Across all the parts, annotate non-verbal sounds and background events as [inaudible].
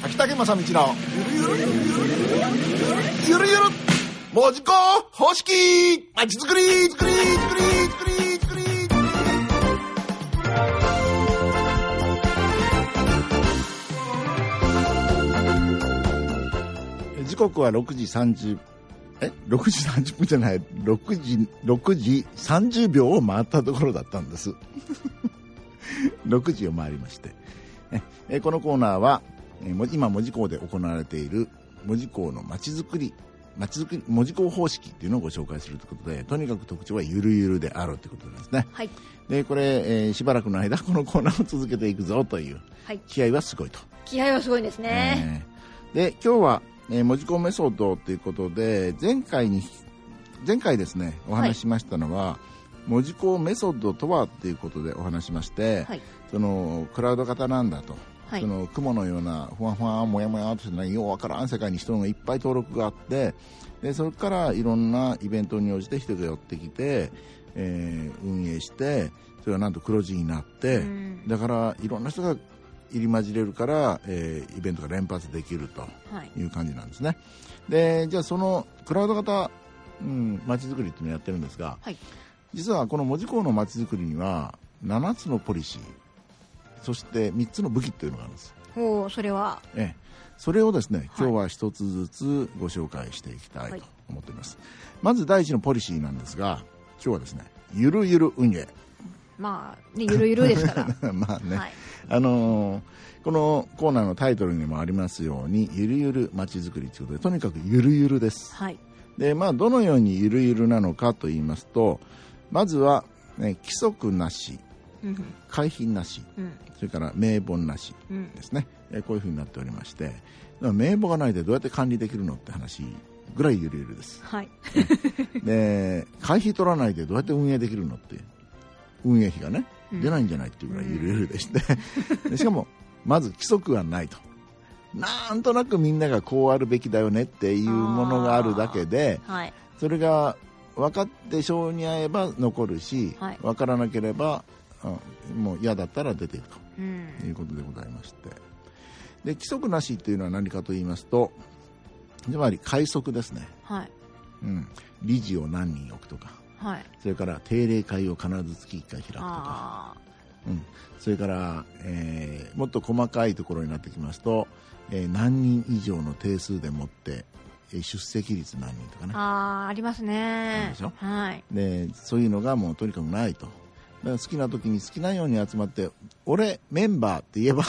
秋竹正道のゆるゆるゆるゆるゆる文字工方式まちづくりづくりづくりづくりづくり時刻は6時30え6時30分じゃない6時6時30秒を回ったところだったんです。6時を回りまして。えこのコーナーはえも今門司港で行われている門司港のまちづくりまちづくり門司港方式っていうのをご紹介するということでとにかく特徴はゆるゆるであるということですねはい。でこれ、えーしばらくの間このコーナーを続けていくぞというはい。気合はすごいと気合はすごいですね。えーで今日は、えー、文字工メソッドということで前回に前回ですねお話ししましたのは、文字工メソッドとはっていうことでお話ししまして、はい。そのクラウド型なんだと、はいその雲のようなふわふわもやもやとしたようわからん世界に人がいっぱい登録があってでそれからいろんなイベントに応じて人が寄ってきて、えー運営してそれがなんと黒字になって、うんだからいろんな人が入り混じれるから、えーイベントが連発できるとはい。いう感じなんですねでじゃあそのクラウド型うんまちづくりっていうのをやってるんですがはい。実はこの門司港のまちづくりには7つのポリシーそして3つの武器というのがあるんです、おお、それは？ええ、それをですねはい。今日は一つずつご紹介していきたいはい。と思っています、まず第一のポリシーなんですが今日はですねゆるゆる運営。まあ、ね、ゆるゆるですから。[laughs] まあね、はい。あのーこのコーナーのタイトルにもありますようにゆるゆるまちづくりということでとにかくゆるゆるです。はい。で、まあ、どのようにゆるゆるなのかと言いますとまずは、ね、規則なしうん。会費なしうん。それから名簿なしうん。ですね、えーこういうふうになっておりまして名簿がないでどうやって管理できるのって話ぐらいゆるゆるですはい。で会費取らないでどうやって運営できるのって運営費がねうん出ないんじゃないっていうぐらいゆるゆるでして、でしかもまず規則がないとなんとなくみんながこうあるべきだよねっていうものがあるだけではい。それが分かって性に合えば残るし、はい分からなければ、うんもう嫌だったら出ていくうん。ということでございましてで規則なしっていうのは何かと言いますとつまり快速ですね、はい。うん、理事を何人置くとかはい。それから定例会を必ず月1回開くとか、あうん、それから、えーもっと細かいところになってきますと、えー何人以上の定数でもって、えー出席率何人とかあ。ねああ、ありますねでしょ？はい。でそういうのがもうとにかくないと好きな時に好きなように集まって俺メンバーって言えば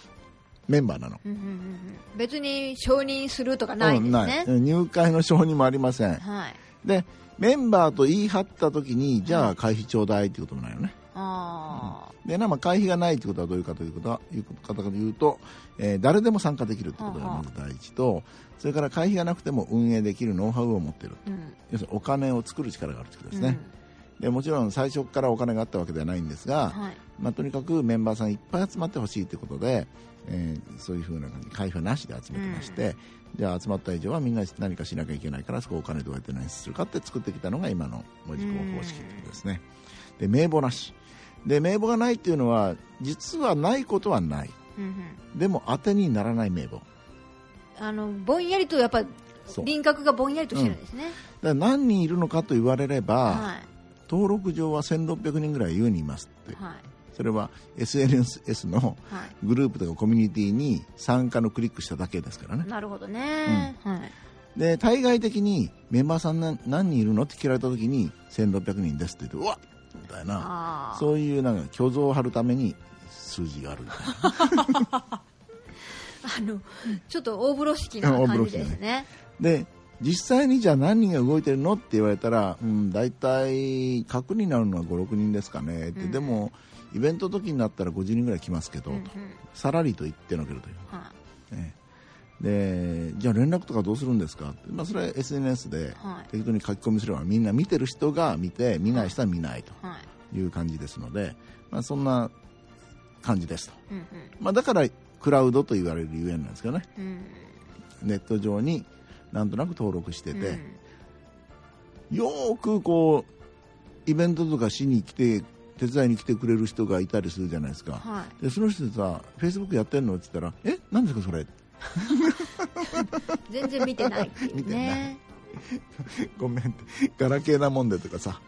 [laughs] メンバーなの。うんうんうんうん。別に承認するとかないんですね。うん入会の承認もありません。はい。でメンバーと言い張った時にじゃあ会費ちょうだいっていうこともないよね。あでなまあ会費がないということはどういうかということはいうことかというと、えー誰でも参加できるということがまず第一と。それから会費がなくても運営できるノウハウを持っている。あ。うん。要するにお金を作る力があるということですね、でもちろん最初からお金があったわけではないんですが、うん。はい。まあ、とにかくメンバーさんいっぱい集まってほしいということで、えーそういうふうな感じ会費はなしで集めてまして、じゃあ集まった以上はみんな何かしなきゃいけないからそこお金どうやって何するかって作ってきたのが今の文字工方式ということですね、で名簿なしで名簿がないっていうのは実はないことはないうんうん。でも当てにならない名簿あの、ぼんやりとやっぱ、輪郭がぼんやりとしてるんですね。だから何人いるのかと言われれば、は登録上は1600人ぐらい優にいますってい。はい。それは SNS のはい。グループとかコミュニティに参加のクリックしただけですからねなるほどね。はい。で対外的にメンバーさん何何人いるのって聞かれた時に1600人ですって言ってうわっみたいな。そういうなんか虚像を張るために数字があるみたいな [laughs] あの、ちょっと大風呂敷な感じですね。[laughs] で実際にじゃあ何人が動いてるのって言われたら、うん、大体核になるのは56人ですかね。って、うん。でもイベント時になったら50人ぐらい来ますけど、うんうん。とさらりと言ってのけるという、はねでじゃあ連絡とかどうするんですか？って、まあ、それは SNS で。適当に書き込みすればみんな見てる人が見て見ない人は見ないとはい。いう感じですので、まあ、そんな感じですと、うんまあ、だからクラウドと言われるゆえんなんですけどね。うん。うん。ネット上になんとなく登録してて、うん。よーくこうイベントとかしに来て手伝いに来てくれる人がいたりするじゃないですか。はい。でその人さ「フェイスブックやってんの?」って言ったら「え？何ですかそれ? [laughs]」全然見てないっていうね。[laughs] ごめん。ガラケーなもんでとかさ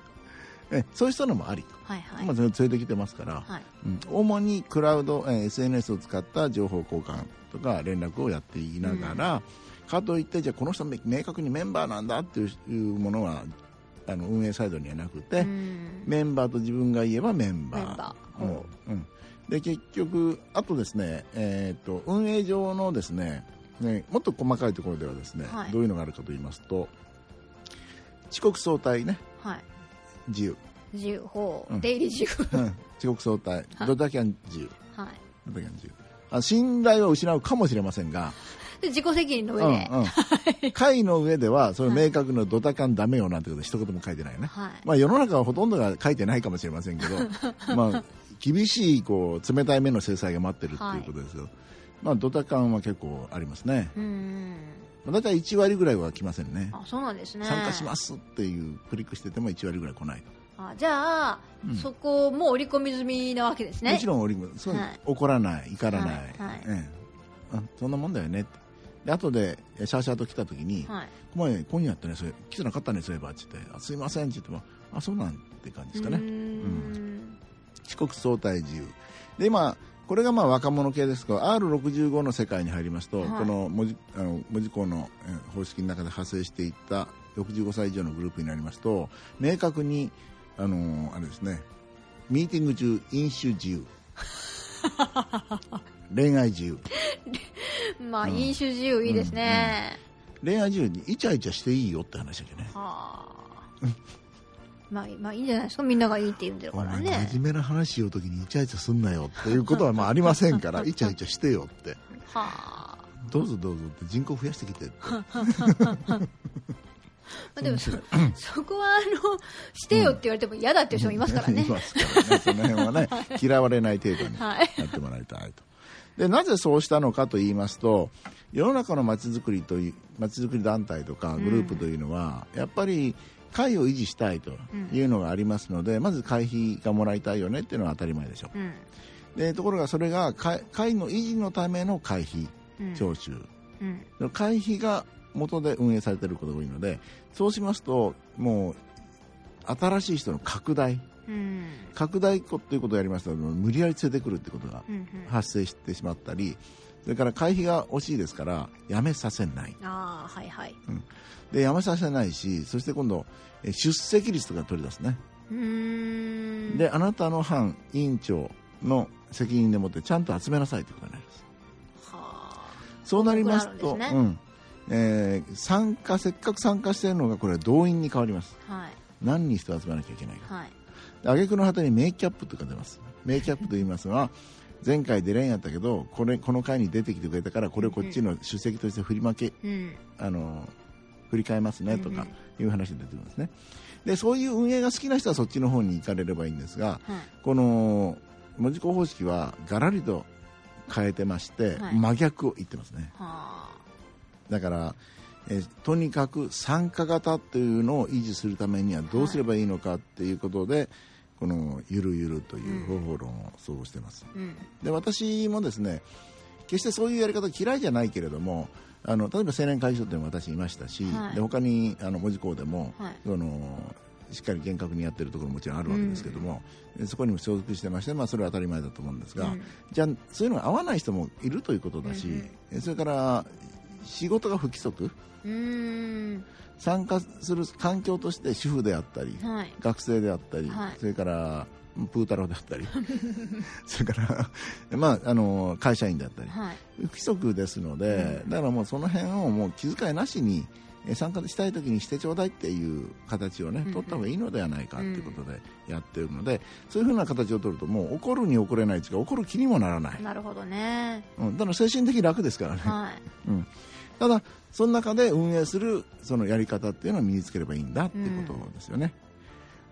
えそういう人のもありと、はいはい。今連れてきてますから、はい。うん、主にクラウド、えー SNS を使った情報交換とか連絡をやっていながら、かといってじゃあこの人め明確にメンバーなんだっていうものはあの運営サイドにはなくて、うん。メンバーと自分が言えばメンバー。メンバー。うんうん。で結局あとですね、えー、と運営上のですねねもっと細かいところではですね、はい。どういうのがあるかと言いますと遅刻早退ね。はい自由、自由。法、う。ん。出入り自由。うん。遅刻早退はい。ドタキャン自由？はい。ドタキャン自由？あ信頼を失うかもしれませんが、で自己責任のう上で、んうん、会の上ではその明確なドタキャンダメよなんてこと一言も書いてないよね、はい。まあ、世の中はほとんどが書いてないかもしれませんけど、まあ、厳しいこう冷たい目の制裁が待ってるっていうことですよ、まあ、ドタキャンは結構ありますね、うんまあ、大体1割ぐらいは来ませんね。あそうなんですね。参加しますっていうクリックしてても1割ぐらい来ないあじゃあ、うん。そこも織り込み済みなわけですね。もちろん俺もそう、はい。怒らない怒らない、はいはい。ええ。あそんなもんだよね。ってで後でシャーシャーと来た時に、はいお前今夜やったねそれ来てなかったねそういえばって言ってあすいませんって言ってもあそうなんって感じですかね。うーん。遅刻相対自由。で今これがまあ若者系ですが R65 の世界に入りますと、はい。この文字あの文字工のえー方式の中で派生していった65歳以上のグループになりますと明確にあのあれですねミーティング中飲酒自由。[laughs] 恋愛自由。[laughs] まあ、うん。飲酒自由いいですね、恋愛自由にイチャイチャしていいよって話だけどね。はあ [laughs] まあ、まあいいんじゃないですか？みんながいいって言うんだおから前ね真面目な話しようときにイチャイチャすんなよっていうことはまあありませんから [laughs] イチャイチャしてよって。はあどうぞどうぞって人口増やしてきてって。まあでもそそこはあのしてよって言われても嫌だっていう人もいますからね、いますからね。その辺はね嫌われない程度にはい。やってもらいたいと。でなぜそうしたのかと言いますと世の中のまちづくりというまちづくり団体とかグループというのは、やっぱり会を維持したいというのがありますので、まず会費がもらいたいよねっていうのは当たり前でしょ。うん。でところがそれが会会の維持のための会費うん。徴収、うん。会費が元で運営されていることが多いのでそうしますともう新しい人の拡大。うん。拡大ということをやりますと無理やり連れてくるということがうんうん。発生してしまったりそれから会費が惜しいですから辞めさせない。ああはいはい。で辞めさせないしそして今度え出席率とか取り出すね。うーん。であなたの班委員長の責任でもってちゃんと集めなさいということになります。はあ。そうなりますとえー参加せっかく参加しているのがこれは動員に変わります。はい。何人人集めなきゃいけないか。はい。挙句の果てにメイキャップとか出ます。メイキャップと言いますのは前回出れんやったけどこれこの回に出てきてくれたからこれをこっちの出席として振り負けうん。あの振り替えますねとうんかいう話が出てくるんですね。でそういう運営が好きな人はそっちの方に行かれればいいんですがはい。この文字工方式はガラリと変えてまして、はい。真逆を言ってますね。はだから、えーとにかく参加型っていうのを維持するためにはどうすればいいのかっていうことで、このゆるゆるという方法論をそうしてます、あうん。で私もですね決してそういうやり方嫌いじゃないけれどもあの例えば青年会議所でも私いましたし、はい。で他にあの文字工でも、はい。そのしっかり厳格にやってるところももちろんあるわけですけども、でそこにも所属してまして、まあ、それは当たり前だと思うんですが、うん。じゃあそういうのが合わない人もいるということだし、うんえそれから仕事が不規則？参加する環境として主婦であったり、はい。学生であったり、はい。それからプー太郎であったり [laughs] それから、まあ、あの会社員であったり。はい。不規則ですので、だからもうその辺をもう気遣いなしにえ参加したい時にしてちょうだいっていう形をね、うん。取った方がいいのではないかということでやっているので、そういうふうな形を取るともう怒るに怒れないというか怒る気にもならない、なるほどね。うん、だから精神的に楽ですからね、はい。[laughs] うん、ただその中で運営するそのやり方っていうのを身につければいいんだっていうことですよね、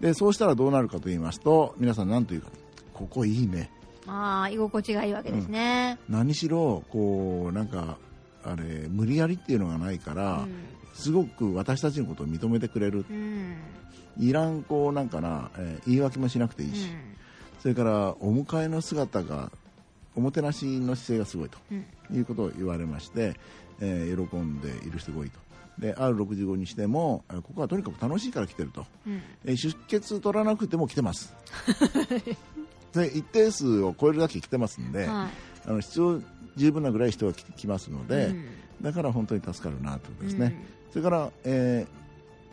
でそうしたらどうなるかと言いますと皆さん何というかここいいねああ居心地がいいわけですね。何しろこうなんかあれ無理やりっていうのがないから、うんすごく私たちのことを認めてくれる。うん。いらんこうなんかな、えー言い訳もしなくていいし、それからお迎えの姿がおもてなしの姿勢がすごいとうん。いうことを言われまして、えー喜んでいる人が多いと。で R65 にしてもえーここはとにかく楽しいから来てると、うん。えー出血取らなくても来てます。[laughs] で一定数を超えるだけ来てますんで、はあの必要十分なぐらい人が来来ますのいで、うん。だから本当に助かるなということですね、うんそれから、えー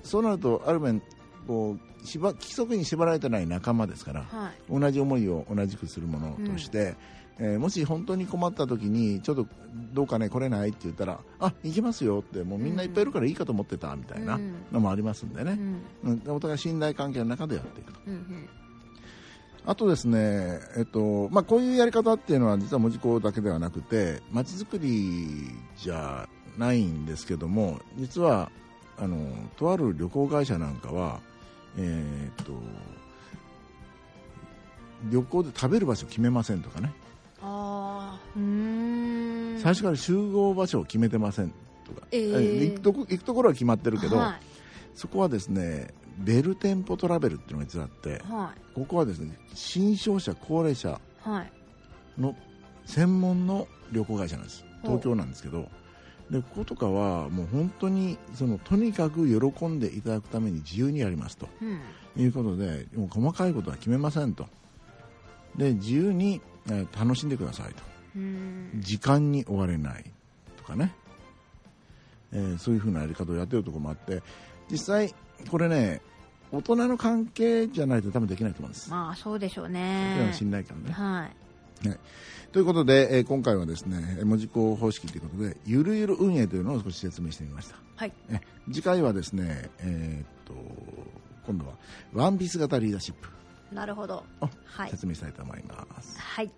そうなるとある面こうしば規則に縛られてない仲間ですから、はい。同じ思いを同じくするものとして、えーもし本当に困った時にちょっとどうかね来れないって言ったらあ行きますよってもうみんないっぱいいるからいいかと思ってたみたいなうん。のもありますんでね、うん。うん。お互い信頼関係の中でやっていくと。うんあとですね、えっとまあ、こういうやり方っていうのは実は門司港だけではなくてまちづくりじゃないんですけども実はあのとある旅行会社なんかは、えーっと旅行で食べる場所を決めませんとかね。ああうーん。最初から集合場所を決めてませんとか、えー。行くとこ行くところは決まってるけど、はい。そこはですねベル店舗トラベルっていうのが実はあってはここはですね新商者高齢者の専門の旅行会社なんです。東京なんですけどでこことかはもう本当にそのとにかく喜んでいただくために自由にやりますと。うん。いうことでもう細かいことは決めませんと。で自由に、えー楽しんでくださいと。うん。時間に追われないとかね、えーそういうふうなやり方をやってるところもあって実際これね大人の関係じゃないと多分できないと思うんです、まあそうでしょうね。は信頼感ね。はいということで、えー今回はですね文字工方式ということでゆるゆる運営というのを少し説明してみました。はい。え次回はですねえーっと今度はワンピース型リーダーシップ。なるほど。をはい。説明したいと思います、はい